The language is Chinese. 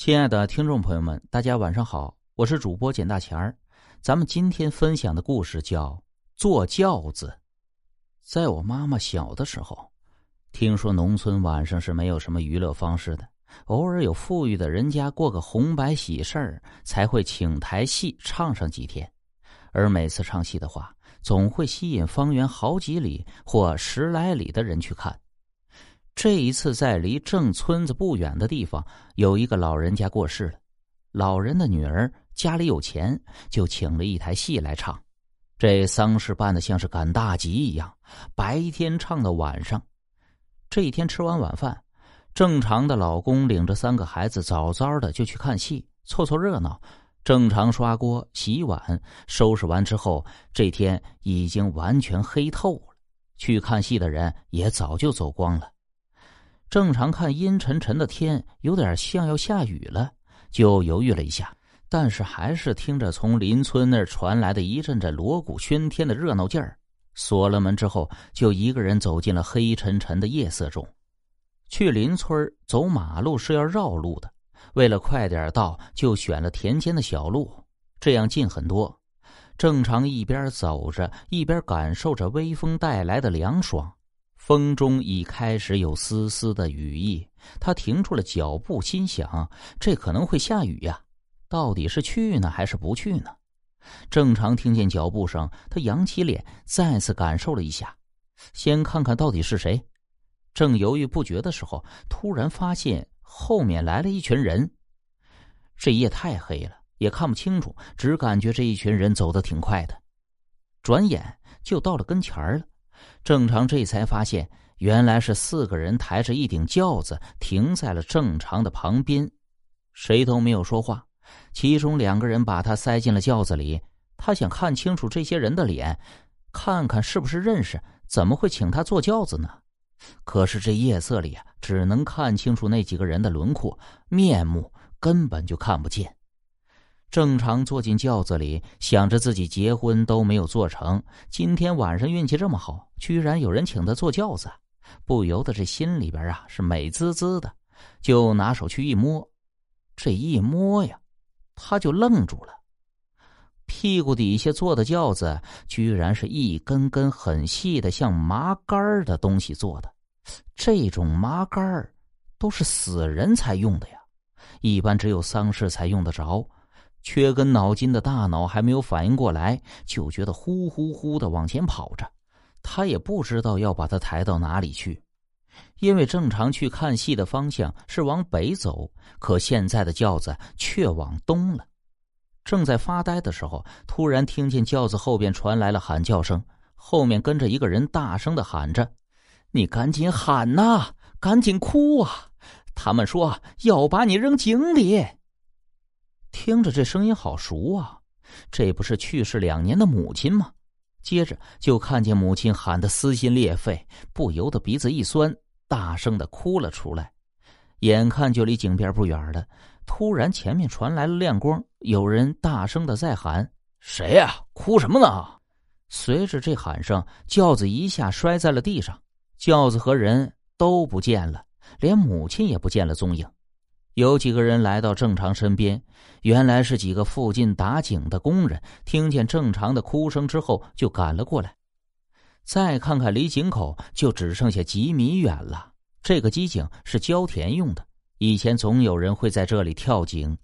亲爱的听众朋友们，大家晚上好，我是主播简大钱儿。咱们今天分享的故事叫《坐轿子》。在我妈妈小的时候，听说农村晚上是没有什么娱乐方式的，偶尔有富裕的人家过个红白喜事儿，才会请台戏唱上几天。而每次唱戏的话，总会吸引方圆好几里或十来里的人去看。这一次，在离正村子不远的地方，有一个老人家过世了。老人的女儿家里有钱，就请了一台戏来唱。这丧事办的像是赶大集一样，白天唱到晚上。这一天吃完晚饭，正常的老公领着三个孩子早早的就去看戏，凑凑热闹。正常刷锅、洗碗、收拾完之后，这天已经完全黑透了。去看戏的人也早就走光了。正常看阴沉沉的天，有点像要下雨了，就犹豫了一下，但是还是听着从邻村那儿传来的一阵阵锣鼓喧天的热闹劲儿。锁了门之后，就一个人走进了黑沉沉的夜色中。去邻村走马路是要绕路的，为了快点到，就选了田间的小路，这样近很多。正常一边走着，一边感受着微风带来的凉爽。风中已开始有丝丝的雨意，他停住了脚步，心想：这可能会下雨呀，到底是去呢还是不去呢？正常听见脚步声，他扬起脸，再次感受了一下，先看看到底是谁。正犹豫不决的时候，突然发现后面来了一群人。这夜太黑了，也看不清楚，只感觉这一群人走得挺快的，转眼就到了跟前了。正常这才发现，原来是四个人抬着一顶轿子停在了正常的旁边，谁都没有说话。其中两个人把他塞进了轿子里，他想看清楚这些人的脸，看看是不是认识，怎么会请他坐轿子呢？可是这夜色里啊，只能看清楚那几个人的轮廓，面目根本就看不见。正常坐进轿子里，想着自己结婚都没有做成，今天晚上运气这么好，居然有人请他坐轿子，不由得这心里边啊是美滋滋的，就拿手去一摸，这一摸呀，他就愣住了，屁股底下坐的轿子居然是一根根很细的像麻杆的东西做的，这种麻杆都是死人才用的呀，一般只有丧事才用得着。缺根脑筋的大脑还没有反应过来，就觉得呼呼呼的往前跑着。他也不知道要把他抬到哪里去，因为正常去看戏的方向是往北走，可现在的轿子却往东了。正在发呆的时候，突然听见轿子后边传来了喊叫声，后面跟着一个人大声的喊着：“你赶紧喊呐，赶紧哭啊！他们说要把你扔井里。”听着这声音好熟啊，这不是去世两年的母亲吗？接着就看见母亲喊得撕心裂肺，不由得鼻子一酸，大声的哭了出来。眼看就离井边不远了，突然前面传来了亮光，有人大声的在喊：“谁呀？哭什么呢？”随着这喊声，轿子一下摔在了地上，轿子和人都不见了，连母亲也不见了踪影。有几个人来到正常身边，原来是几个附近打井的工人。听见正常的哭声之后，就赶了过来。再看看离井口，就只剩下几米远了。这个机井是浇田用的，以前总有人会在这里跳井。